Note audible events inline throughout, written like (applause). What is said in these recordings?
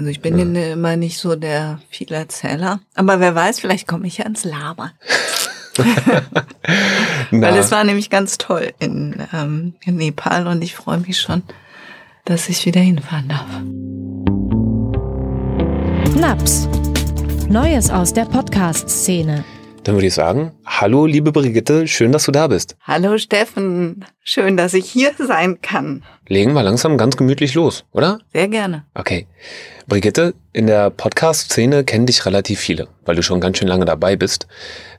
Also ich bin ja. immer nicht so der Vielerzähler. Aber wer weiß, vielleicht komme ich ja ins Laber. (laughs) Weil es war nämlich ganz toll in, ähm, in Nepal und ich freue mich schon, dass ich wieder hinfahren darf. Naps. Neues aus der Podcast-Szene. Dann würde ich sagen, hallo liebe Brigitte, schön, dass du da bist. Hallo Steffen, schön, dass ich hier sein kann. Legen wir langsam ganz gemütlich los, oder? Sehr gerne. Okay. Brigitte, in der Podcast-Szene kennen dich relativ viele, weil du schon ganz schön lange dabei bist.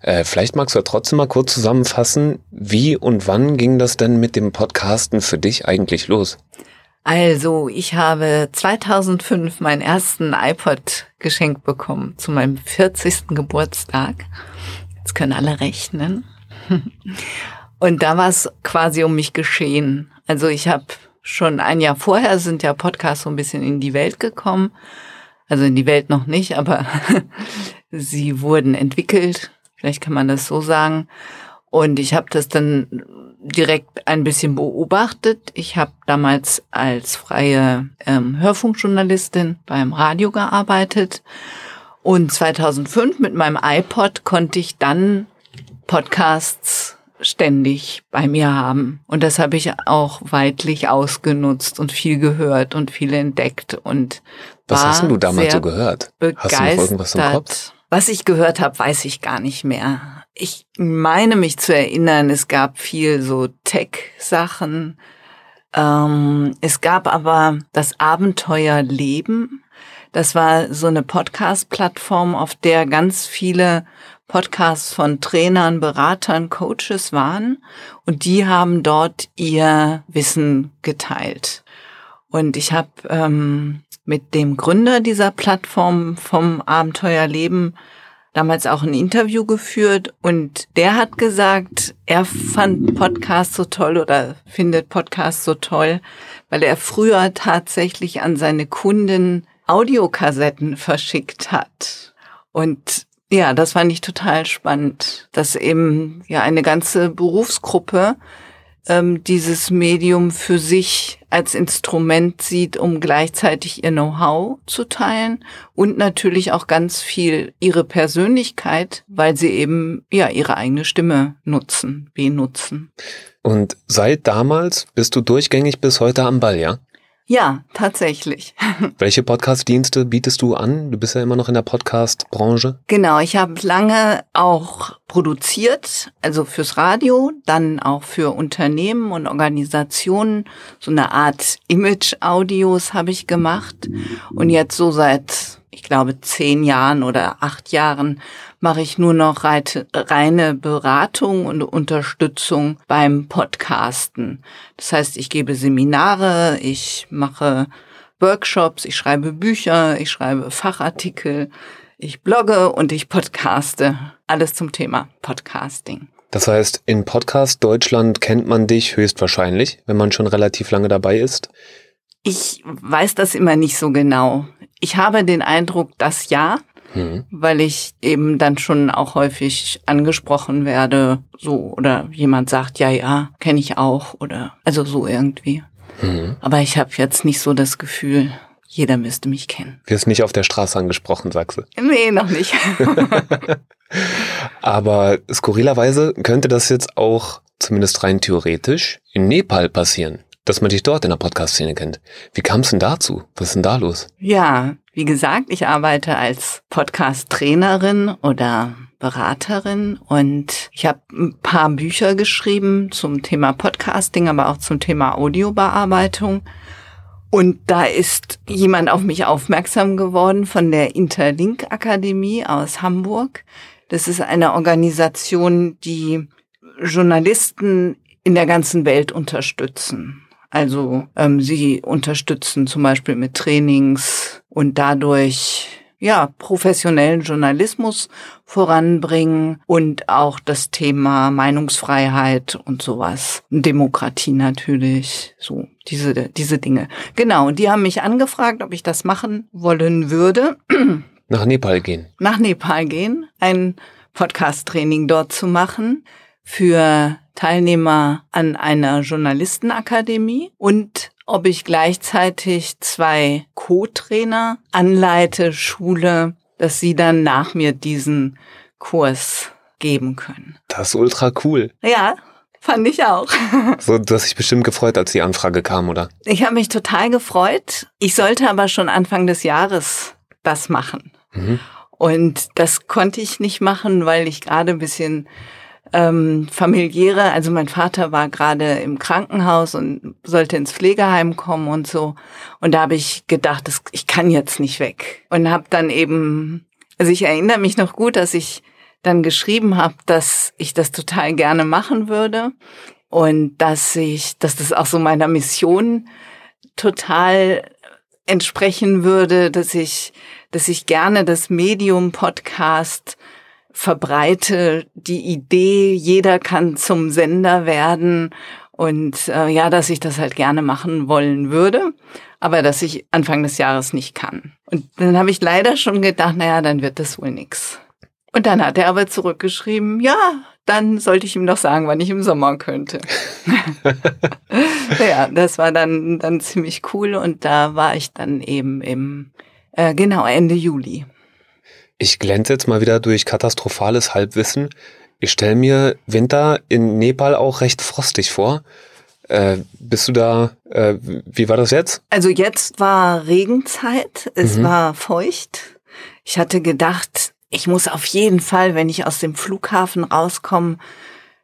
Äh, vielleicht magst du ja trotzdem mal kurz zusammenfassen, wie und wann ging das denn mit dem Podcasten für dich eigentlich los? Also, ich habe 2005 meinen ersten iPod geschenkt bekommen zu meinem 40. Geburtstag. Jetzt können alle rechnen. Und da war es quasi um mich geschehen. Also ich habe schon ein Jahr vorher sind ja Podcasts so ein bisschen in die Welt gekommen. Also in die Welt noch nicht, aber (laughs) sie wurden entwickelt. Vielleicht kann man das so sagen. Und ich habe das dann direkt ein bisschen beobachtet. Ich habe damals als freie ähm, Hörfunkjournalistin beim Radio gearbeitet. Und 2005 mit meinem iPod konnte ich dann Podcasts ständig bei mir haben. Und das habe ich auch weitlich ausgenutzt und viel gehört und viel entdeckt und Was hast du damals so gehört? Hast du noch irgendwas im Kopf? Was ich gehört habe, weiß ich gar nicht mehr. Ich meine mich zu erinnern, es gab viel so Tech-Sachen. Ähm, es gab aber das Abenteuerleben. Das war so eine Podcast-Plattform, auf der ganz viele Podcasts von Trainern, Beratern, Coaches waren und die haben dort ihr Wissen geteilt. Und ich habe ähm, mit dem Gründer dieser Plattform vom Abenteuerleben damals auch ein Interview geführt und der hat gesagt, er fand Podcasts so toll oder findet Podcasts so toll, weil er früher tatsächlich an seine Kunden Audiokassetten verschickt hat. Und ja, das fand ich total spannend, dass eben ja eine ganze Berufsgruppe ähm, dieses Medium für sich als Instrument sieht, um gleichzeitig ihr Know-how zu teilen und natürlich auch ganz viel ihre Persönlichkeit, weil sie eben ja ihre eigene Stimme nutzen, benutzen. Und seit damals bist du durchgängig bis heute am Ball, ja? Ja, tatsächlich. (laughs) Welche Podcast-Dienste bietest du an? Du bist ja immer noch in der Podcast-Branche. Genau, ich habe lange auch produziert, also fürs Radio, dann auch für Unternehmen und Organisationen. So eine Art Image-Audios habe ich gemacht. Und jetzt so seit, ich glaube, zehn Jahren oder acht Jahren mache ich nur noch reine Beratung und Unterstützung beim Podcasten. Das heißt, ich gebe Seminare, ich mache Workshops, ich schreibe Bücher, ich schreibe Fachartikel, ich blogge und ich podcaste. Alles zum Thema Podcasting. Das heißt, in Podcast Deutschland kennt man dich höchstwahrscheinlich, wenn man schon relativ lange dabei ist. Ich weiß das immer nicht so genau. Ich habe den Eindruck, dass ja, mhm. weil ich eben dann schon auch häufig angesprochen werde, so oder jemand sagt, ja, ja, kenne ich auch oder also so irgendwie. Mhm. Aber ich habe jetzt nicht so das Gefühl, jeder müsste mich kennen. Wirst nicht auf der Straße angesprochen, sagst du? Nee, noch nicht. (laughs) (laughs) Aber skurrilerweise könnte das jetzt auch, zumindest rein theoretisch, in Nepal passieren dass man dich dort in der Podcast-Szene kennt. Wie kam es denn dazu? Was ist denn da los? Ja, wie gesagt, ich arbeite als Podcast-Trainerin oder Beraterin und ich habe ein paar Bücher geschrieben zum Thema Podcasting, aber auch zum Thema Audiobearbeitung. Und da ist jemand auf mich aufmerksam geworden von der Interlink Akademie aus Hamburg. Das ist eine Organisation, die Journalisten in der ganzen Welt unterstützen. Also ähm, sie unterstützen zum Beispiel mit Trainings und dadurch ja professionellen Journalismus voranbringen und auch das Thema Meinungsfreiheit und sowas, Demokratie natürlich, so diese diese Dinge. Genau, und die haben mich angefragt, ob ich das machen wollen würde. Nach Nepal gehen. Nach Nepal gehen, ein Podcast-Training dort zu machen für Teilnehmer an einer Journalistenakademie und ob ich gleichzeitig zwei Co-Trainer anleite, schule, dass sie dann nach mir diesen Kurs geben können. Das ist ultra cool. Ja, fand ich auch. (laughs) So, du hast dich bestimmt gefreut, als die Anfrage kam, oder? Ich habe mich total gefreut. Ich sollte aber schon Anfang des Jahres das machen. Mhm. Und das konnte ich nicht machen, weil ich gerade ein bisschen ähm, familiäre, also mein Vater war gerade im Krankenhaus und sollte ins Pflegeheim kommen und so. Und da habe ich gedacht, das, ich kann jetzt nicht weg. Und habe dann eben, also ich erinnere mich noch gut, dass ich dann geschrieben habe, dass ich das total gerne machen würde und dass ich, dass das auch so meiner Mission total entsprechen würde, dass ich, dass ich gerne das Medium Podcast verbreite, die Idee, jeder kann zum Sender werden und äh, ja, dass ich das halt gerne machen wollen würde, aber dass ich Anfang des Jahres nicht kann. Und dann habe ich leider schon gedacht, naja, dann wird das wohl nix. Und dann hat er aber zurückgeschrieben, ja, dann sollte ich ihm doch sagen, wann ich im Sommer könnte. (laughs) ja, das war dann, dann ziemlich cool und da war ich dann eben im, äh, genau, Ende Juli. Ich glänze jetzt mal wieder durch katastrophales Halbwissen. Ich stelle mir Winter in Nepal auch recht frostig vor. Äh, bist du da, äh, wie war das jetzt? Also jetzt war Regenzeit, es mhm. war feucht. Ich hatte gedacht, ich muss auf jeden Fall, wenn ich aus dem Flughafen rauskomme,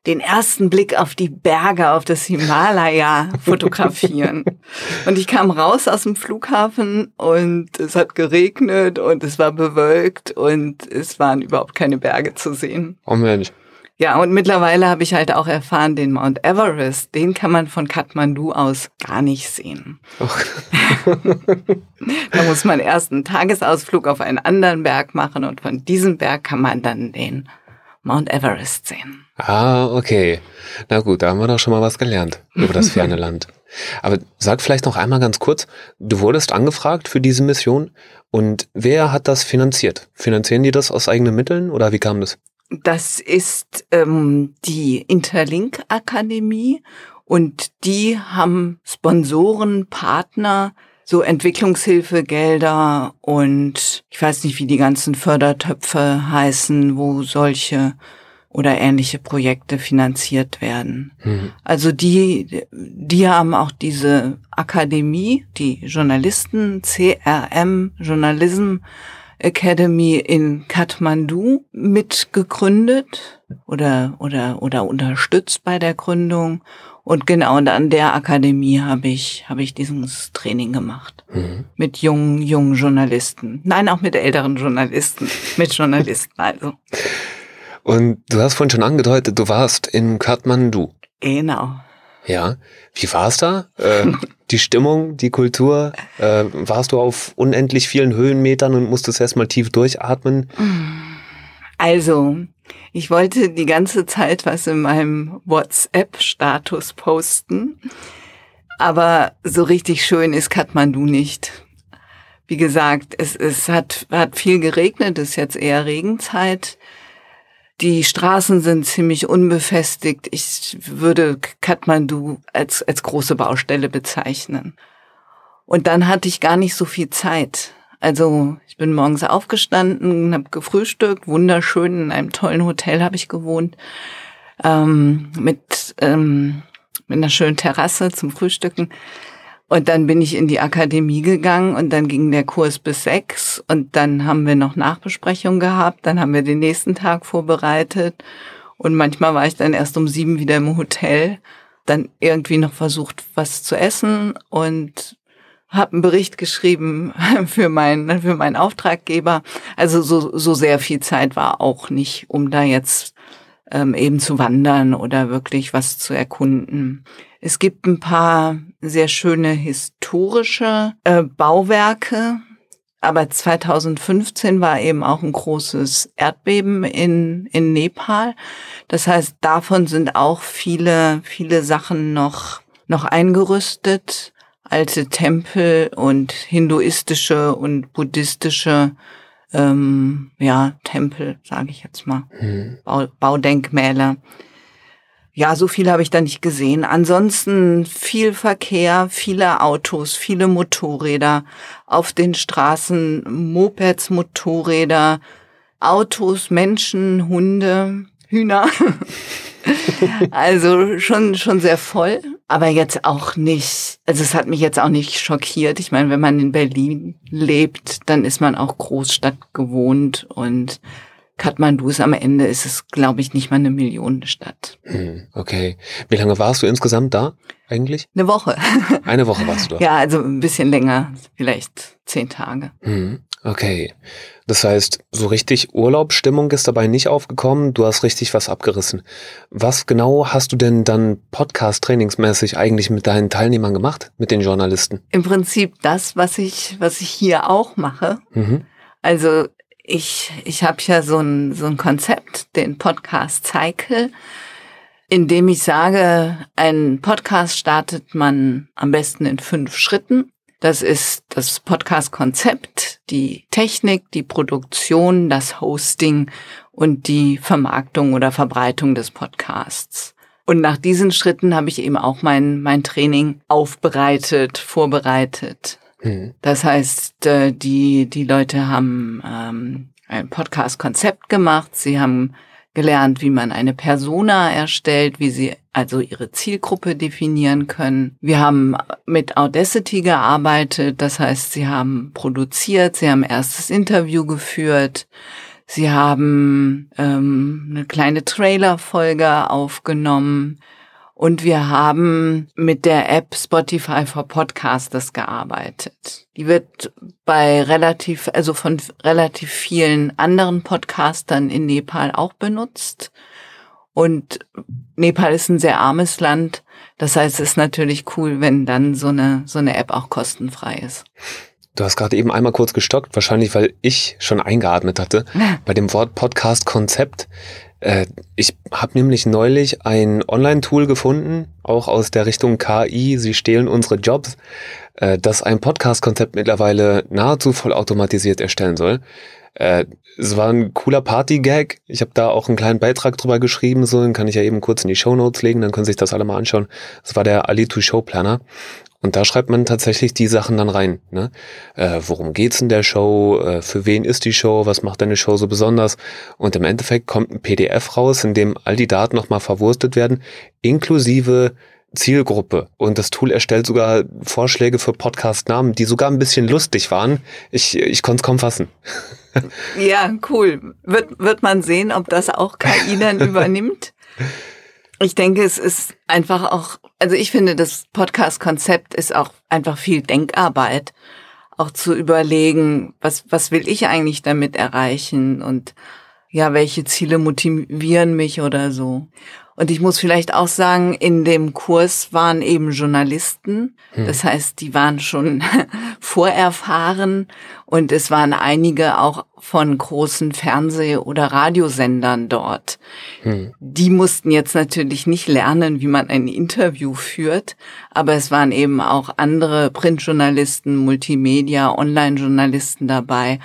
den ersten Blick auf die Berge, auf das Himalaya (laughs) fotografieren. und ich kam raus aus dem Flughafen und es hat geregnet und es war bewölkt und es waren überhaupt keine Berge zu sehen. Oh Mensch. Ja, und mittlerweile habe ich halt auch erfahren, den Mount Everest, den kann man von Kathmandu aus gar nicht sehen. (laughs) da muss man erst einen Tagesausflug auf einen anderen Berg machen und von diesem Berg kann man dann den Mount Everest sehen. Ah, okay. Na gut, da haben wir doch schon mal was gelernt über das (laughs) ferne Land. Aber sag vielleicht noch einmal ganz kurz, du wurdest angefragt für diese Mission und wer hat das finanziert? Finanzieren die das aus eigenen Mitteln oder wie kam das? Das ist ähm, die Interlink Akademie und die haben Sponsoren, Partner, so Entwicklungshilfegelder und ich weiß nicht, wie die ganzen Fördertöpfe heißen, wo solche oder ähnliche Projekte finanziert werden. Mhm. Also die, die haben auch diese Akademie, die Journalisten, CRM, Journalism Academy in Kathmandu mitgegründet oder, oder, oder unterstützt bei der Gründung. Und genau, und an der Akademie habe ich, habe ich dieses Training gemacht. Mhm. Mit jungen, jungen Journalisten. Nein, auch mit älteren Journalisten. mit Journalisten also. Und du hast vorhin schon angedeutet, du warst in Kathmandu. Genau. Ja, wie war es da? Äh, (laughs) die Stimmung, die Kultur? Äh, warst du auf unendlich vielen Höhenmetern und musstest erstmal tief durchatmen? Also, ich wollte die ganze Zeit was in meinem WhatsApp-Status posten, aber so richtig schön ist Kathmandu nicht. Wie gesagt, es, es hat, hat viel geregnet, es ist jetzt eher Regenzeit. Die Straßen sind ziemlich unbefestigt. Ich würde Kathmandu als, als große Baustelle bezeichnen. Und dann hatte ich gar nicht so viel Zeit. Also ich bin morgens aufgestanden, habe gefrühstückt, wunderschön in einem tollen Hotel habe ich gewohnt, ähm, mit, ähm, mit einer schönen Terrasse zum Frühstücken. Und dann bin ich in die Akademie gegangen und dann ging der Kurs bis sechs und dann haben wir noch Nachbesprechung gehabt, dann haben wir den nächsten Tag vorbereitet und manchmal war ich dann erst um sieben wieder im Hotel, dann irgendwie noch versucht, was zu essen und habe einen Bericht geschrieben (laughs) für meinen für meinen Auftraggeber. Also so so sehr viel Zeit war auch nicht, um da jetzt ähm, eben zu wandern oder wirklich was zu erkunden. Es gibt ein paar sehr schöne historische äh, Bauwerke, aber 2015 war eben auch ein großes Erdbeben in, in Nepal. Das heißt, davon sind auch viele, viele Sachen noch, noch eingerüstet. Alte Tempel und hinduistische und buddhistische ähm, ja, Tempel, sage ich jetzt mal, hm. Baudenkmäler ja, so viel habe ich da nicht gesehen. Ansonsten viel Verkehr, viele Autos, viele Motorräder auf den Straßen, Mopeds, Motorräder, Autos, Menschen, Hunde, Hühner. (laughs) also schon, schon sehr voll, aber jetzt auch nicht, also es hat mich jetzt auch nicht schockiert. Ich meine, wenn man in Berlin lebt, dann ist man auch Großstadt gewohnt und Kathmandu ist am Ende, ist es, glaube ich, nicht mal eine Millionenstadt. Hm, okay. Wie lange warst du insgesamt da eigentlich? Eine Woche. (laughs) Eine Woche warst du da? Ja, also ein bisschen länger, vielleicht zehn Tage. Hm, okay. Das heißt, so richtig Urlaubsstimmung ist dabei nicht aufgekommen, du hast richtig was abgerissen. Was genau hast du denn dann Podcast-trainingsmäßig eigentlich mit deinen Teilnehmern gemacht, mit den Journalisten? Im Prinzip das, was ich, was ich hier auch mache. Mhm. Also ich, ich habe ja so ein, so ein Konzept, den Podcast Cycle, in dem ich sage, ein Podcast startet man am besten in fünf Schritten. Das ist das Podcast-Konzept, die Technik, die Produktion, das Hosting und die Vermarktung oder Verbreitung des Podcasts. Und nach diesen Schritten habe ich eben auch mein, mein Training aufbereitet, vorbereitet. Mhm. Das heißt, äh, die, die Leute haben ähm, ein Podcast-Konzept gemacht. Sie haben gelernt, wie man eine Persona erstellt, wie sie also ihre Zielgruppe definieren können. Wir haben mit Audacity gearbeitet, das heißt, sie haben produziert, sie haben erstes Interview geführt, sie haben ähm, eine kleine Trailer-Folge aufgenommen, und wir haben mit der App Spotify for Podcasters gearbeitet. Die wird bei relativ, also von relativ vielen anderen Podcastern in Nepal auch benutzt. Und Nepal ist ein sehr armes Land. Das heißt, es ist natürlich cool, wenn dann so eine, so eine App auch kostenfrei ist. Du hast gerade eben einmal kurz gestockt, wahrscheinlich weil ich schon eingeatmet hatte. (laughs) Bei dem Wort Podcast-Konzept ich habe nämlich neulich ein Online-Tool gefunden, auch aus der Richtung KI, sie stehlen unsere Jobs, äh, das ein Podcast-Konzept mittlerweile nahezu vollautomatisiert erstellen soll. Äh, es war ein cooler Party-Gag. Ich habe da auch einen kleinen Beitrag drüber geschrieben, so den kann ich ja eben kurz in die Show Notes legen, dann können sich das alle mal anschauen. Das war der Ali2 Show Planner. Und da schreibt man tatsächlich die Sachen dann rein. Ne? Äh, worum geht's in der Show? Äh, für wen ist die Show? Was macht deine Show so besonders? Und im Endeffekt kommt ein PDF raus, in dem all die Daten nochmal verwurstet werden, inklusive Zielgruppe. Und das Tool erstellt sogar Vorschläge für Podcast-Namen, die sogar ein bisschen lustig waren. Ich, ich konnte es kaum fassen. Ja, cool. Wird, wird man sehen, ob das auch KI dann (laughs) übernimmt? Ich denke, es ist einfach auch, also ich finde, das Podcast-Konzept ist auch einfach viel Denkarbeit, auch zu überlegen, was, was will ich eigentlich damit erreichen und ja, welche Ziele motivieren mich oder so. Und ich muss vielleicht auch sagen, in dem Kurs waren eben Journalisten. Hm. Das heißt, die waren schon (laughs) vorerfahren und es waren einige auch von großen Fernseh- oder Radiosendern dort. Hm. Die mussten jetzt natürlich nicht lernen, wie man ein Interview führt, aber es waren eben auch andere Printjournalisten, Multimedia, Online-Journalisten dabei,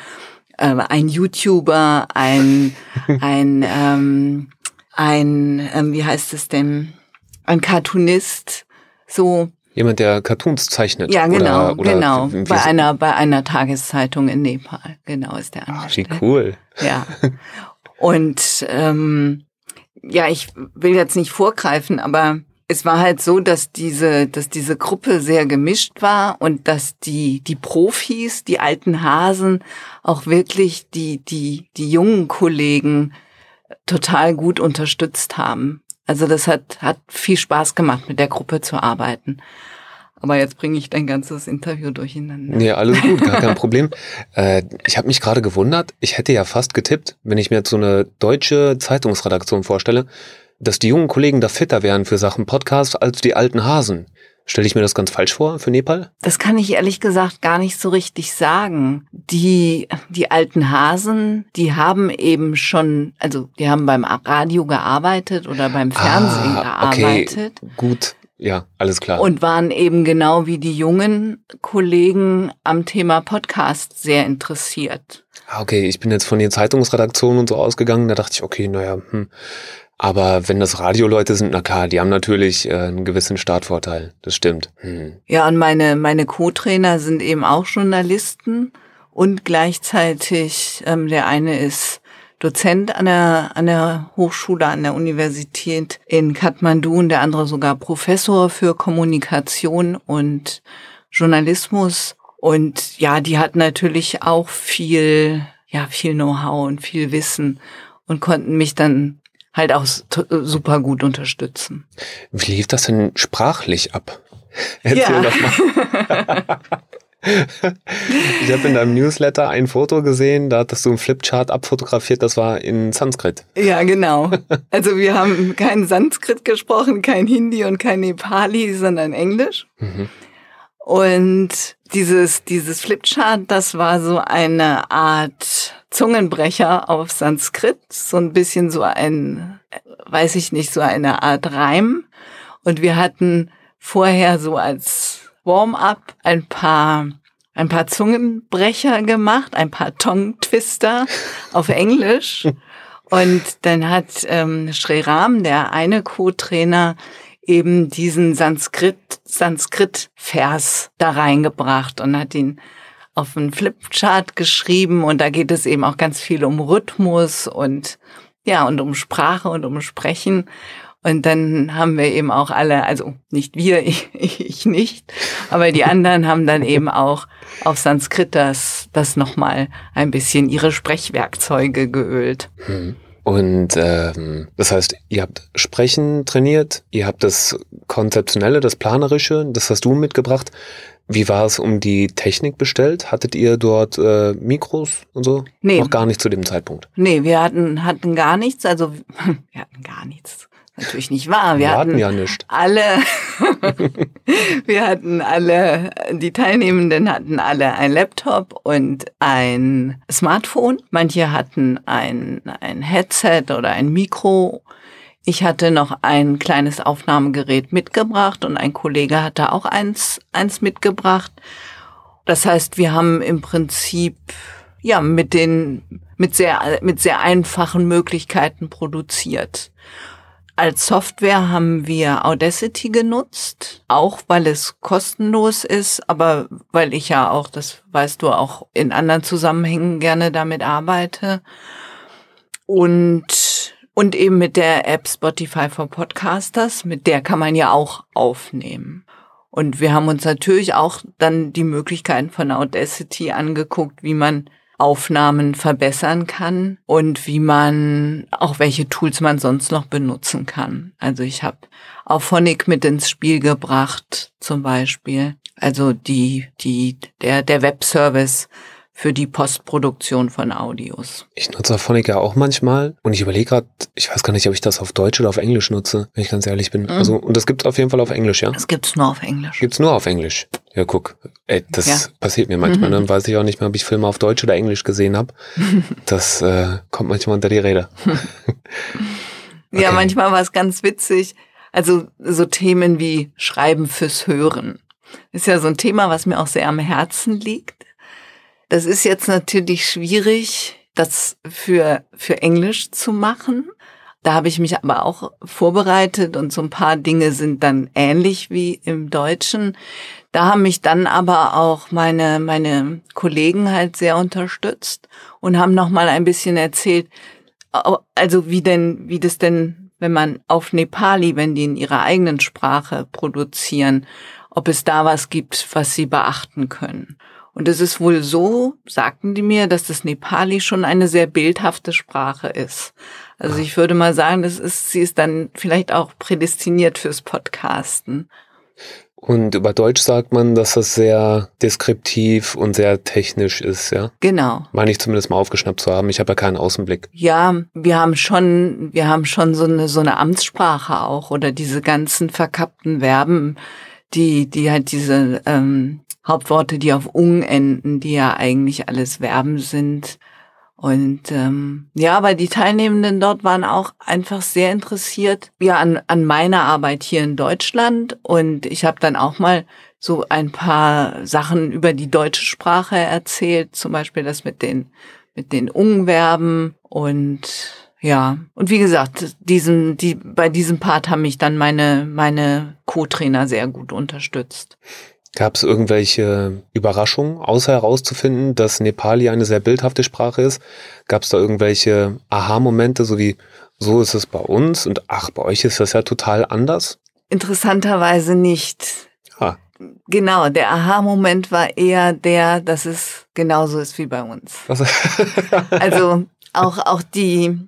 äh, ein YouTuber, ein, (laughs) ein ähm, ein, ähm, wie heißt es denn, ein Cartoonist, so. Jemand, der Cartoons zeichnet. Ja, genau, oder, oder genau. bei einer, bei einer Tageszeitung in Nepal, genau, ist der. Ach, wie cool. Ja. (laughs) Und ähm, ja, ich will jetzt nicht vorgreifen, aber es war halt so, dass diese, dass diese Gruppe sehr gemischt war und dass die, die Profis, die alten Hasen auch wirklich die, die, die jungen Kollegen total gut unterstützt haben. Also das hat, hat viel Spaß gemacht, mit der Gruppe zu arbeiten. Aber jetzt bringe ich dein ganzes Interview durcheinander. Nee, alles gut, gar kein (laughs) Problem. Äh, ich habe mich gerade gewundert, ich hätte ja fast getippt, wenn ich mir jetzt so eine deutsche Zeitungsredaktion vorstelle, dass die jungen Kollegen da fitter wären für Sachen Podcast als die alten Hasen. Stelle ich mir das ganz falsch vor für Nepal? Das kann ich ehrlich gesagt gar nicht so richtig sagen. Die, die alten Hasen, die haben eben schon, also die haben beim Radio gearbeitet oder beim Fernsehen ah, gearbeitet. Okay, gut. Ja, alles klar. Und waren eben genau wie die jungen Kollegen am Thema Podcast sehr interessiert. Ah, okay, ich bin jetzt von den Zeitungsredaktionen und so ausgegangen, da dachte ich, okay, naja, hm, Aber wenn das Radioleute sind, na klar, die haben natürlich äh, einen gewissen Startvorteil. Das stimmt. Hm. Ja, und meine, meine Co-Trainer sind eben auch Journalisten und gleichzeitig, ähm, der eine ist Dozent an der, an der Hochschule, an der Universität in Kathmandu und der andere sogar Professor für Kommunikation und Journalismus. Und ja, die hat natürlich auch viel, ja, viel Know-how und viel Wissen und konnten mich dann halt auch super gut unterstützen. Wie lief das denn sprachlich ab? (laughs) Erzähl ja. doch mal. (laughs) ich habe in deinem Newsletter ein Foto gesehen, da hattest du einen Flipchart abfotografiert, das war in Sanskrit. Ja, genau. Also wir haben kein Sanskrit gesprochen, kein Hindi und kein Nepali, sondern Englisch. Mhm. Und dieses, dieses Flipchart, das war so eine Art Zungenbrecher auf Sanskrit, so ein bisschen so ein, weiß ich nicht, so eine Art Reim. Und wir hatten vorher so als Warm-up ein paar ein paar Zungenbrecher gemacht, ein paar Tongue-Twister auf Englisch. (laughs) Und dann hat ähm, Sriram, der eine Co-Trainer, eben diesen Sanskrit, Sanskrit-Vers da reingebracht und hat ihn auf einen Flipchart geschrieben. Und da geht es eben auch ganz viel um Rhythmus und ja, und um Sprache und um Sprechen. Und dann haben wir eben auch alle, also nicht wir, ich, (laughs) ich nicht, aber die anderen haben dann eben auch auf Sanskrit das, das nochmal ein bisschen ihre Sprechwerkzeuge geölt. Hm. Und ähm, das heißt, ihr habt Sprechen trainiert, ihr habt das Konzeptionelle, das Planerische, das hast du mitgebracht. Wie war es um die Technik bestellt? Hattet ihr dort äh, Mikros und so? Nee. Noch gar nicht zu dem Zeitpunkt. Nee, wir hatten, hatten gar nichts, also (laughs) wir hatten gar nichts natürlich nicht wahr. Wir, wir hatten, hatten ja nicht. alle, (laughs) wir hatten alle, die Teilnehmenden hatten alle ein Laptop und ein Smartphone. Manche hatten ein, ein Headset oder ein Mikro. Ich hatte noch ein kleines Aufnahmegerät mitgebracht und ein Kollege hatte auch eins, eins mitgebracht. Das heißt, wir haben im Prinzip ja mit den mit sehr mit sehr einfachen Möglichkeiten produziert. Als Software haben wir Audacity genutzt, auch weil es kostenlos ist, aber weil ich ja auch, das weißt du, auch in anderen Zusammenhängen gerne damit arbeite. Und, und eben mit der App Spotify for Podcasters, mit der kann man ja auch aufnehmen. Und wir haben uns natürlich auch dann die Möglichkeiten von Audacity angeguckt, wie man Aufnahmen verbessern kann und wie man auch welche Tools man sonst noch benutzen kann. Also ich habe Auphonic mit ins Spiel gebracht, zum Beispiel. Also die, die, der, der Webservice für die Postproduktion von Audios. Ich nutze Auphonic ja auch manchmal und ich überlege gerade, ich weiß gar nicht, ob ich das auf Deutsch oder auf Englisch nutze, wenn ich ganz ehrlich bin. Mhm. Also, und das gibt es auf jeden Fall auf Englisch, ja? Das gibt's nur auf Englisch. Gibt's nur auf Englisch. Ja, guck, ey, das ja. passiert mir manchmal. Mhm. Dann weiß ich auch nicht mehr, ob ich Filme auf Deutsch oder Englisch gesehen habe. (laughs) Das äh, kommt manchmal unter die Rede. (laughs) okay. Ja, manchmal war es ganz witzig. Also so Themen wie Schreiben fürs Hören. Ist ja so ein Thema, was mir auch sehr am Herzen liegt. Das ist jetzt natürlich schwierig, das für, für Englisch zu machen. Da habe ich mich aber auch vorbereitet und so ein paar Dinge sind dann ähnlich wie im Deutschen. Da haben mich dann aber auch meine, meine Kollegen halt sehr unterstützt und haben noch mal ein bisschen erzählt, also wie denn, wie das denn, wenn man auf Nepali, wenn die in ihrer eigenen Sprache produzieren, ob es da was gibt, was sie beachten können. Und es ist wohl so, sagten die mir, dass das Nepali schon eine sehr bildhafte Sprache ist. Also ich würde mal sagen, das ist, sie ist dann vielleicht auch prädestiniert fürs Podcasten. Und über Deutsch sagt man, dass das sehr deskriptiv und sehr technisch ist, ja? Genau. Meine ich zumindest mal aufgeschnappt zu haben. Ich habe ja keinen Außenblick. Ja, wir haben schon, wir haben schon so eine, so eine Amtssprache auch oder diese ganzen verkappten Verben, die, die halt diese ähm, Hauptworte, die auf ung enden, die ja eigentlich alles Verben sind. Und ähm, ja, aber die Teilnehmenden dort waren auch einfach sehr interessiert ja an, an meiner Arbeit hier in Deutschland. Und ich habe dann auch mal so ein paar Sachen über die deutsche Sprache erzählt, zum Beispiel das mit den mit den Ungverben und Ja, und wie gesagt, diesen, die, bei diesem Part haben mich dann meine, meine Co-Trainer sehr gut unterstützt. Gab es irgendwelche Überraschungen, außer herauszufinden, dass Nepali eine sehr bildhafte Sprache ist? Gab es da irgendwelche Aha-Momente, so wie so ist es bei uns und ach, bei euch ist das ja total anders? Interessanterweise nicht. Ah. Genau, der Aha-Moment war eher der, dass es genauso ist wie bei uns. Was? Also auch, auch die,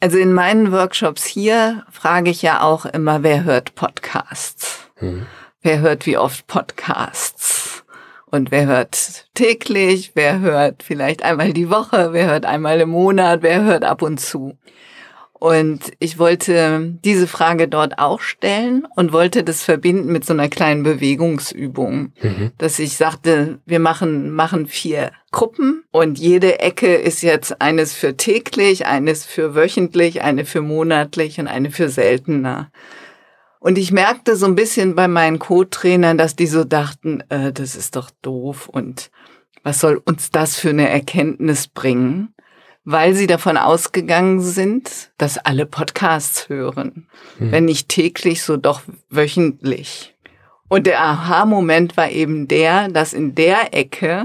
also in meinen Workshops hier frage ich ja auch immer, wer hört Podcasts? Hm. Wer hört wie oft Podcasts? Und wer hört täglich? Wer hört vielleicht einmal die Woche? Wer hört einmal im Monat? Wer hört ab und zu? Und ich wollte diese Frage dort auch stellen und wollte das verbinden mit so einer kleinen Bewegungsübung, Mhm. dass ich sagte, wir machen, machen vier Gruppen und jede Ecke ist jetzt eines für täglich, eines für wöchentlich, eine für monatlich und eine für seltener. Und ich merkte so ein bisschen bei meinen Co-Trainern, dass die so dachten, äh, das ist doch doof und was soll uns das für eine Erkenntnis bringen? Weil sie davon ausgegangen sind, dass alle Podcasts hören. Hm. Wenn nicht täglich, so doch wöchentlich. Und der Aha-Moment war eben der, dass in der Ecke,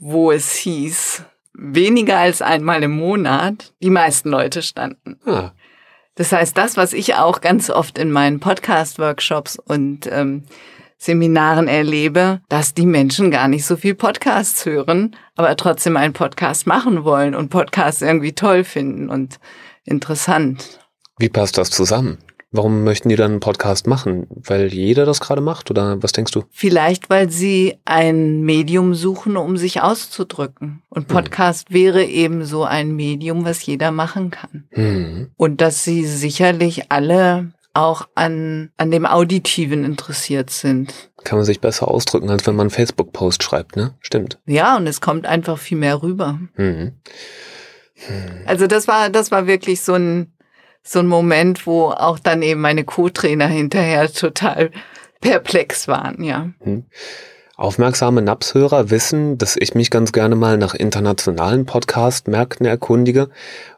wo es hieß, weniger als einmal im Monat, die meisten Leute standen. Ah, Das heißt, das, was ich auch ganz oft in meinen Podcast-Workshops und ähm, Seminaren erlebe, dass die Menschen gar nicht so viel Podcasts hören, aber trotzdem einen Podcast machen wollen und Podcasts irgendwie toll finden und interessant. wie passt das zusammen? Warum möchten die dann einen Podcast machen? Weil jeder das gerade macht oder was denkst du? Vielleicht, weil sie ein Medium suchen, um sich auszudrücken. Und Podcast wäre eben so ein Medium, was jeder machen kann. Hm. Und dass sie sicherlich alle auch an, an dem Auditiven interessiert sind. Kann man sich besser ausdrücken, als wenn man einen Facebook-Post schreibt, ne? Stimmt. Ja, und es kommt einfach viel mehr rüber. Mhm. Also das war, das war wirklich so ein, so ein Moment, wo auch dann eben meine Co-Trainer hinterher total perplex waren, ja. Aufmerksame Napshörer wissen, dass ich mich ganz gerne mal nach internationalen Podcast-Märkten erkundige.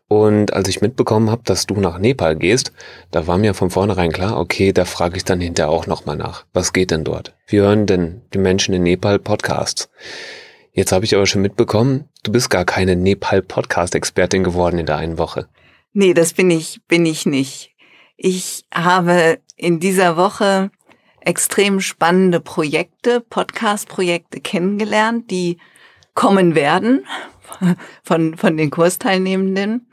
Und als ich mitbekommen habe, dass du nach Nepal gehst, da war mir von vornherein klar, okay, da frage ich dann hinterher auch nochmal nach. Was geht denn dort? Wie hören denn die Menschen in Nepal Podcasts? Jetzt habe ich aber schon mitbekommen, du bist gar keine Nepal-Podcast-Expertin geworden in der einen Woche. Nee, das bin ich, bin ich nicht. Ich habe in dieser Woche extrem spannende Projekte, Podcast-Projekte kennengelernt, die kommen werden von, von den Kursteilnehmenden,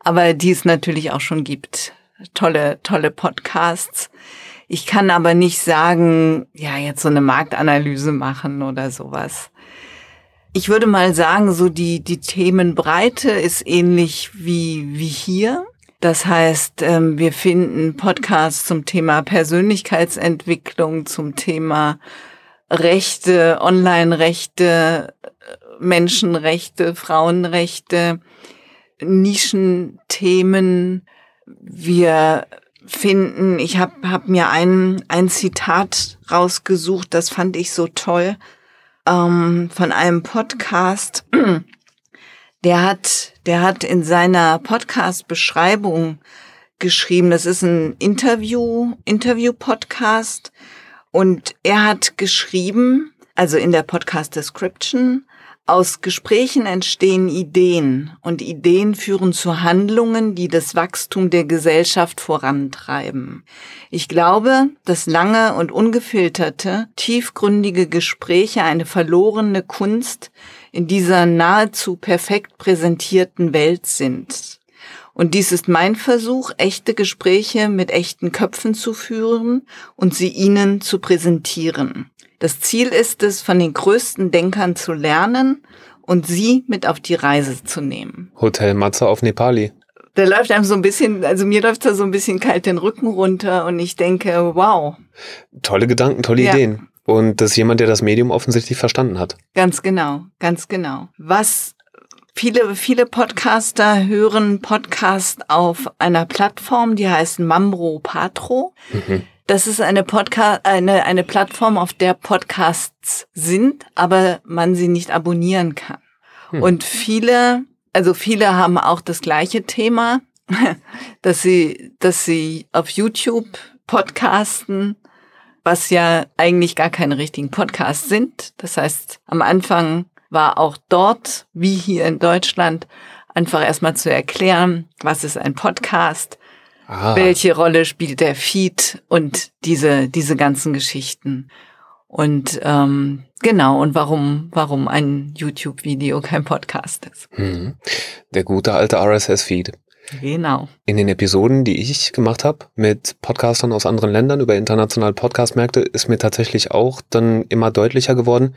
aber die es natürlich auch schon gibt. Tolle, tolle Podcasts. Ich kann aber nicht sagen, ja, jetzt so eine Marktanalyse machen oder sowas. Ich würde mal sagen, so die, die Themenbreite ist ähnlich wie, wie hier. Das heißt, ähm, wir finden Podcasts zum Thema Persönlichkeitsentwicklung, zum Thema Rechte, Online-Rechte, Menschenrechte, Frauenrechte, Nischenthemen. Wir finden, ich habe hab mir ein, ein Zitat rausgesucht, das fand ich so toll, ähm, von einem Podcast. Der hat, der hat in seiner Podcast-Beschreibung geschrieben, das ist ein Interview, Interview-Podcast. Und er hat geschrieben, also in der Podcast-Description, aus Gesprächen entstehen Ideen und Ideen führen zu Handlungen, die das Wachstum der Gesellschaft vorantreiben. Ich glaube, dass lange und ungefilterte, tiefgründige Gespräche eine verlorene Kunst in dieser nahezu perfekt präsentierten Welt sind. Und dies ist mein Versuch, echte Gespräche mit echten Köpfen zu führen und sie ihnen zu präsentieren. Das Ziel ist es, von den größten Denkern zu lernen und sie mit auf die Reise zu nehmen. Hotel Matze auf Nepali. Da läuft einem so ein bisschen, also mir läuft da so ein bisschen kalt den Rücken runter und ich denke, wow, Tolle Gedanken, tolle Ja. Ideen. Und das ist jemand, der das Medium offensichtlich verstanden hat. Ganz genau, ganz genau. Was viele, viele Podcaster hören Podcast auf einer Plattform, die heißt Mambro Patro. Mhm. Das ist eine Podcast, eine, eine Plattform, auf der Podcasts sind, aber man sie nicht abonnieren kann. Hm. Und viele, also viele haben auch das gleiche Thema, (laughs) dass sie, dass sie auf YouTube podcasten, was ja eigentlich gar keine richtigen Podcasts sind. Das heißt, am Anfang war auch dort, wie hier in Deutschland, einfach erstmal zu erklären, was ist ein Podcast, ah. welche Rolle spielt der Feed und diese, diese ganzen Geschichten. Und ähm, genau, und warum, warum ein YouTube-Video kein Podcast ist. Hm. Der gute alte RSS-Feed. Genau. In den Episoden, die ich gemacht habe mit Podcastern aus anderen Ländern über internationale Podcastmärkte, ist mir tatsächlich auch dann immer deutlicher geworden,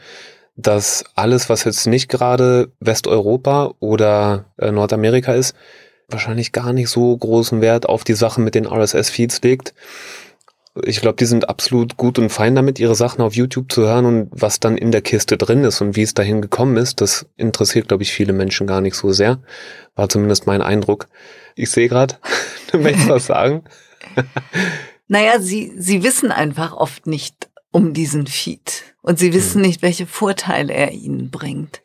dass alles, was jetzt nicht gerade Westeuropa oder äh, Nordamerika ist, wahrscheinlich gar nicht so großen Wert auf die Sachen mit den RSS-Feeds legt. Ich glaube, die sind absolut gut und fein damit, ihre Sachen auf YouTube zu hören und was dann in der Kiste drin ist und wie es dahin gekommen ist, das interessiert, glaube ich, viele Menschen gar nicht so sehr. War zumindest mein Eindruck. Ich sehe gerade, (laughs) du möchtest was sagen? (laughs) naja, sie, sie wissen einfach oft nicht um diesen Feed und sie wissen hm. nicht, welche Vorteile er ihnen bringt.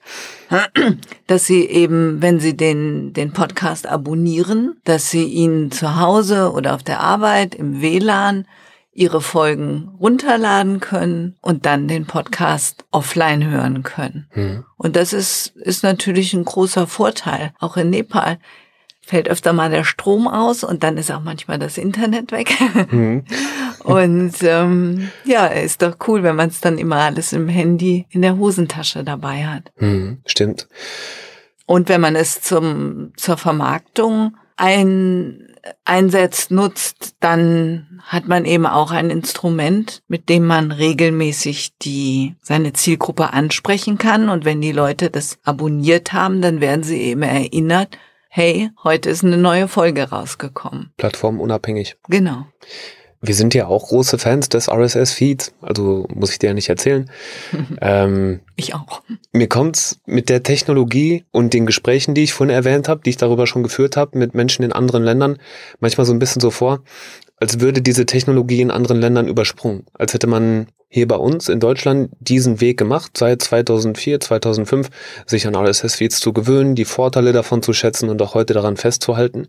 (clears throat) Dass sie eben, wenn sie den, den Podcast abonnieren, dass sie ihn zu Hause oder auf der Arbeit im WLAN ihre Folgen runterladen können und dann den Podcast offline hören können. Hm. Und das ist, ist natürlich ein großer Vorteil. Auch in Nepal fällt öfter mal der Strom aus und dann ist auch manchmal das Internet weg. Mhm. (laughs) und ähm, ja, ist doch cool, wenn man es dann immer alles im Handy in der Hosentasche dabei hat. Mhm, stimmt. Und wenn man es zum, zur Vermarktung ein, einsetzt, nutzt, dann hat man eben auch ein Instrument, mit dem man regelmäßig die, seine Zielgruppe ansprechen kann. Und wenn die Leute das abonniert haben, dann werden sie eben erinnert, hey, heute ist eine neue Folge rausgekommen. Plattformunabhängig. Genau. Wir sind ja auch große Fans des RSS-Feeds, also muss ich dir ja nicht erzählen. (laughs) ähm, ich auch. Mir kommt's mit der Technologie und den Gesprächen, die ich vorhin erwähnt habe, die ich darüber schon geführt habe mit Menschen in anderen Ländern, manchmal so ein bisschen so vor, als würde diese Technologie in anderen Ländern übersprungen. Als hätte man hier bei uns in Deutschland diesen Weg gemacht, seit 2004, 2005, sich an RSS-Feeds zu gewöhnen, die Vorteile davon zu schätzen und auch heute daran festzuhalten.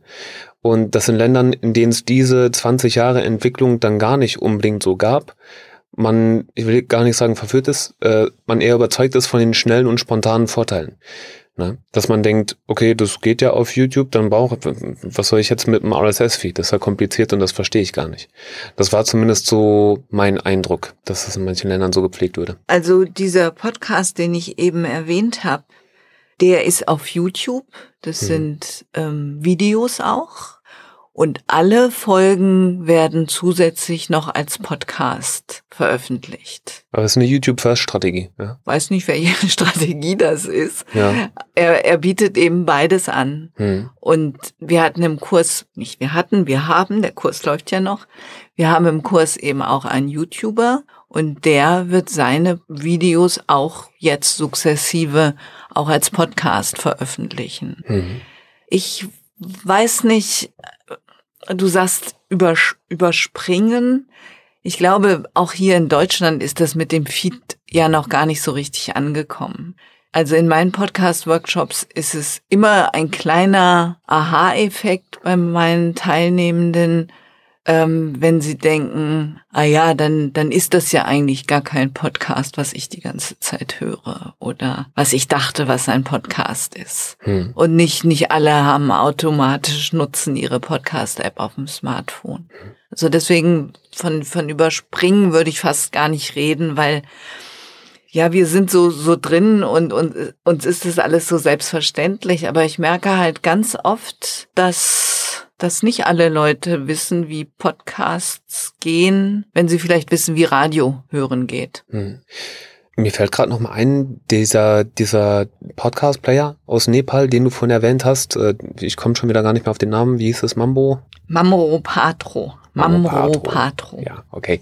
Und das in Ländern, in denen es diese 20 Jahre Entwicklung dann gar nicht unbedingt so gab, man, ich will gar nicht sagen verführt ist, äh, man eher überzeugt ist von den schnellen und spontanen Vorteilen. Ne? Dass man denkt, okay, das geht ja auf YouTube, dann brauche was soll ich jetzt mit einem RSS-Feed? Das ist ja kompliziert und das verstehe ich gar nicht. Das war zumindest so mein Eindruck, dass das in manchen Ländern so gepflegt würde. Also dieser Podcast, den ich eben erwähnt habe, der ist auf YouTube. Das hm. sind ähm, Videos auch. Und alle Folgen werden zusätzlich noch als Podcast veröffentlicht. Aber es ist eine YouTube-First-Strategie. Ja? Weiß nicht, welche (laughs) Strategie das ist. Ja. Er, er bietet eben beides an. Hm. Und wir hatten im Kurs, nicht wir hatten, wir haben, der Kurs läuft ja noch, wir haben im Kurs eben auch einen YouTuber und der wird seine Videos auch jetzt sukzessive auch als Podcast veröffentlichen. Hm. Ich weiß nicht, du sagst übers überspringen. Ich glaube, auch hier in Deutschland ist das mit dem Feed ja noch gar nicht so richtig angekommen. Also in meinen Podcast-Workshops ist es immer ein kleiner Aha-Effekt bei meinen Teilnehmenden, ähm, wenn sie denken, ah ja, dann, dann ist das ja eigentlich gar kein Podcast, was ich die ganze Zeit höre oder was ich dachte, was ein Podcast ist. Hm. Und nicht, nicht alle haben automatisch nutzen ihre Podcast-App auf dem Smartphone. Also deswegen von, von überspringen würde ich fast gar nicht reden, weil ja, wir sind so, so drin und, und uns ist das alles so selbstverständlich. Aber ich merke halt ganz oft, dass, dass nicht alle Leute wissen, wie Podcasts gehen, wenn sie vielleicht wissen, wie Radio hören geht. Hm. Mir fällt gerade noch mal ein, dieser, dieser Podcast-Player aus Nepal, den du vorhin erwähnt hast. Äh, ich komme schon wieder gar nicht mehr auf den Namen. Wie hieß es? Mambo? Mambo Patro. Mamro Patro. Ja, okay.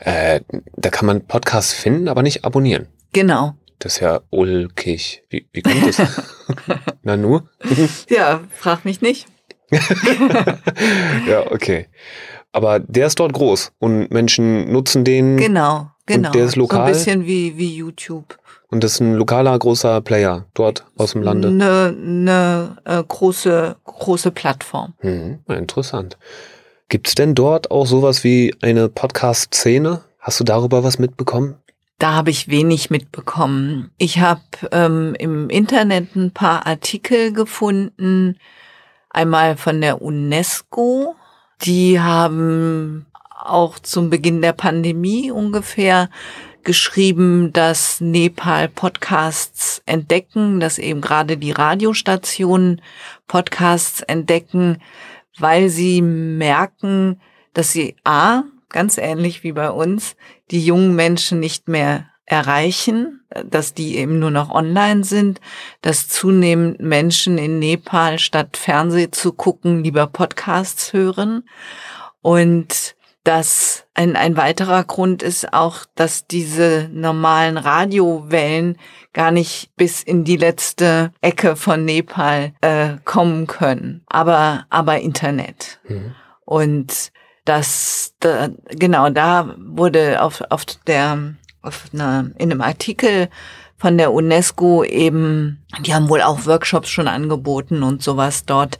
Äh, da kann man Podcasts finden, aber nicht abonnieren. Genau. Das ist ja ulkig. Wie, wie kommt das? (laughs) Na nur? ja, frag mich nicht. (laughs) ja, okay. Aber der ist dort groß und Menschen nutzen den. Genau, genau. Und der ist lokal. So ein bisschen wie, wie YouTube. Und das ist ein lokaler großer Player dort aus dem Lande. Eine, eine äh, große, große Plattform. Mhm, interessant. Gibt's denn dort auch sowas wie eine Podcast-Szene? Hast du darüber was mitbekommen? Da habe ich wenig mitbekommen. Ich habe ähm, im Internet ein paar Artikel gefunden. Einmal von der UNESCO. Die haben auch zum Beginn der Pandemie ungefähr geschrieben, dass Nepal Podcasts entdecken, dass eben gerade die Radiostationen Podcasts entdecken, weil sie merken, dass sie A, ganz ähnlich wie bei uns, die jungen Menschen nicht mehr erreichen, dass die eben nur noch online sind, dass zunehmend Menschen in Nepal statt Fernseh zu gucken lieber Podcasts hören und dass ein, ein weiterer Grund ist auch, dass diese normalen Radiowellen gar nicht bis in die letzte Ecke von Nepal äh, kommen können, aber aber Internet. Mhm. Und das da, genau da wurde auf auf der einer in einem Artikel von der UNESCO eben, die haben wohl auch Workshops schon angeboten und sowas dort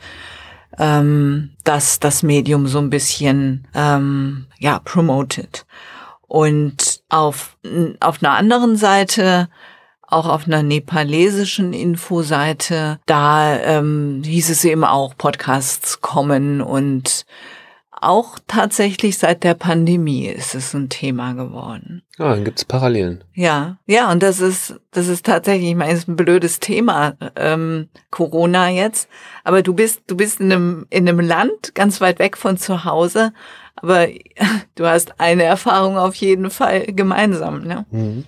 ähm, dass das Medium so ein bisschen ähm, ja promoted. Und auf auf einer anderen Seite auch auf einer nepalesischen Infoseite, da ähm, hieß es eben auch, Podcasts kommen und auch tatsächlich seit der Pandemie ist es ein Thema geworden. Ah, dann gibt's Parallelen. Ja, ja, und das ist, das ist tatsächlich, ich meine, es ist ein blödes Thema, ähm, Corona jetzt. Aber du bist, du bist in einem, in einem Land ganz weit weg von zu Hause, aber (laughs) du hast eine Erfahrung auf jeden Fall gemeinsam. Ne? Mhm.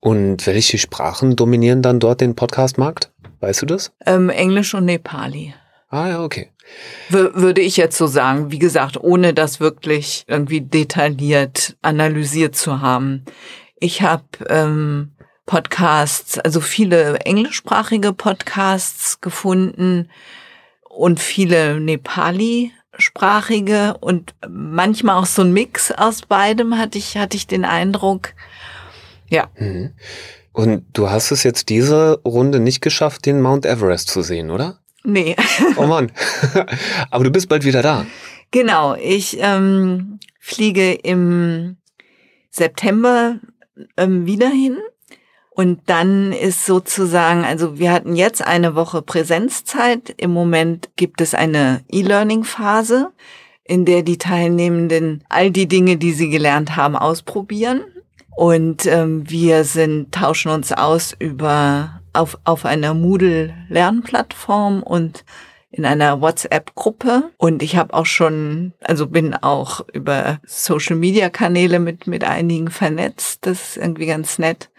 Und welche Sprachen dominieren dann dort den Podcast-Markt? Weißt du das? Ähm, Englisch und Nepali. Ah ja, okay. Würde ich jetzt so sagen, wie gesagt, ohne das wirklich irgendwie detailliert analysiert zu haben. Ich habe ähm, Podcasts, also viele englischsprachige Podcasts gefunden und viele Nepali-sprachige und manchmal auch so ein Mix aus beidem hatte ich, hatte ich den Eindruck. Ja. Mhm. Und du hast es jetzt diese Runde nicht geschafft, den Mount Everest zu sehen, oder? Nee. Oh Mann. (laughs) Aber du bist bald wieder da. Genau. Ich ähm, fliege im September ähm, wieder hin. Und dann ist sozusagen, also wir hatten jetzt eine Woche Präsenzzeit. Im Moment gibt es eine E-Learning-Phase, in der die Teilnehmenden all die Dinge, die sie gelernt haben, ausprobieren. Und ähm, wir sind, tauschen uns aus über auf, auf einer Moodle-Lernplattform und in einer WhatsApp-Gruppe und ich habe auch schon, also bin auch über Social-Media-Kanäle mit, mit einigen vernetzt. Das ist irgendwie ganz nett.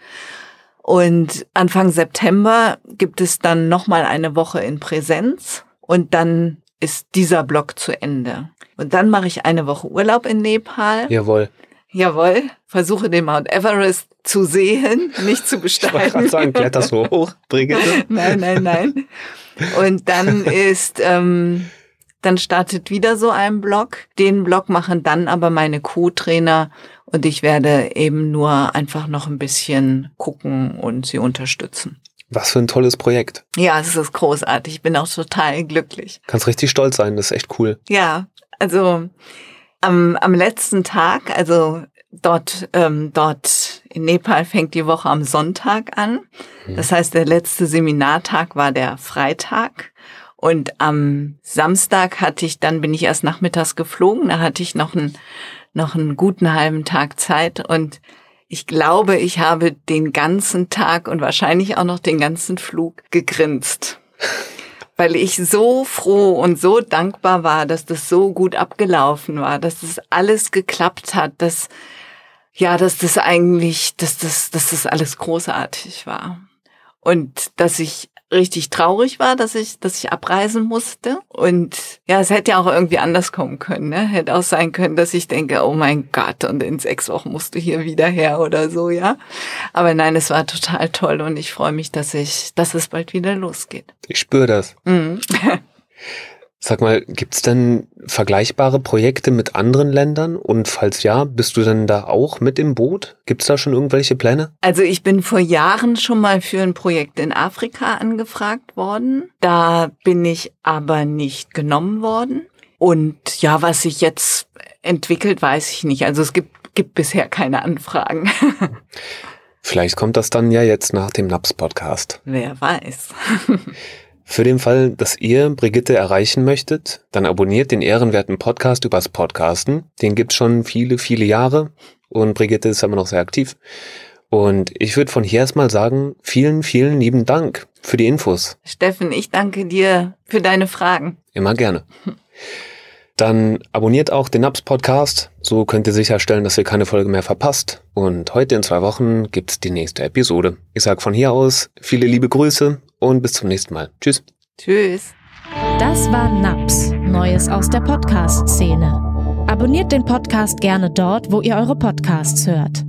Und Anfang September gibt es dann nochmal eine Woche in Präsenz und dann ist dieser Block zu Ende. Und dann mache ich eine Woche Urlaub in Nepal. Jawohl. Jawohl, versuche den Mount Everest zu sehen, nicht zu besteigen. Ich wollte sagen, kletter so hoch, Brigitte. (laughs) nein, nein, nein. Und dann ist, ähm, dann startet wieder so ein Blog. Den Blog machen dann aber meine Co-Trainer und ich werde eben nur einfach noch ein bisschen gucken und sie unterstützen. Was für ein tolles Projekt. Ja, es ist großartig. Ich bin auch total glücklich. Kannst richtig stolz sein, das ist echt cool. Ja, also am, am letzten Tag, also dort, ähm, dort in Nepal fängt die Woche am Sonntag an. Mhm. Das heißt, der letzte Seminartag war der Freitag. Und am Samstag hatte ich, dann bin ich erst nachmittags geflogen, da hatte ich noch einen, noch einen guten halben Tag Zeit und ich glaube, ich habe den ganzen Tag und wahrscheinlich auch noch den ganzen Flug gegrinst (laughs) weil ich so froh und so dankbar war, dass das so gut abgelaufen war, dass das alles geklappt hat, dass ja, dass das eigentlich, dass das, dass das alles großartig war. Und dass ich richtig traurig war, dass ich, dass ich abreisen musste. Und ja, es hätte ja auch irgendwie anders kommen können. Ne? Hätte auch sein können, dass ich denke, oh mein Gott, und in sechs Wochen musst du hier wieder her oder so, ja. Aber nein, es war total toll und ich freue mich, dass ich, dass es bald wieder losgeht. Ich spüre das. Mhm. (laughs) Sag mal, gibt's denn vergleichbare Projekte mit anderen Ländern? Und falls ja, bist du denn da auch mit im Boot? Gibt's da schon irgendwelche Pläne? Also ich bin vor Jahren schon mal für ein Projekt in Afrika angefragt worden. Da bin ich aber nicht genommen worden. Und ja, was sich jetzt entwickelt, weiß ich nicht. Also es gibt, gibt bisher keine Anfragen. (laughs) Vielleicht kommt das dann ja jetzt nach dem NAPS-Podcast. Wer weiß. (laughs) Für den Fall, dass ihr Brigitte erreichen möchtet, dann abonniert den ehrenwerten Podcast übers Podcasten. Den gibt's schon viele, viele Jahre und Brigitte ist immer noch sehr aktiv. Und ich würde von hier erstmal sagen, vielen, vielen lieben Dank für die Infos. Steffen, ich danke dir für deine Fragen. Immer gerne. Dann abonniert auch den NAPS Podcast, so könnt ihr sicherstellen, dass ihr keine Folge mehr verpasst. Und heute in zwei Wochen gibt's die nächste Episode. Ich sage von hier aus viele liebe Grüße und bis zum nächsten Mal. Tschüss. Tschüss. Das war NAPS, Neues aus der Podcast-Szene. Abonniert den Podcast gerne dort, wo ihr eure Podcasts hört.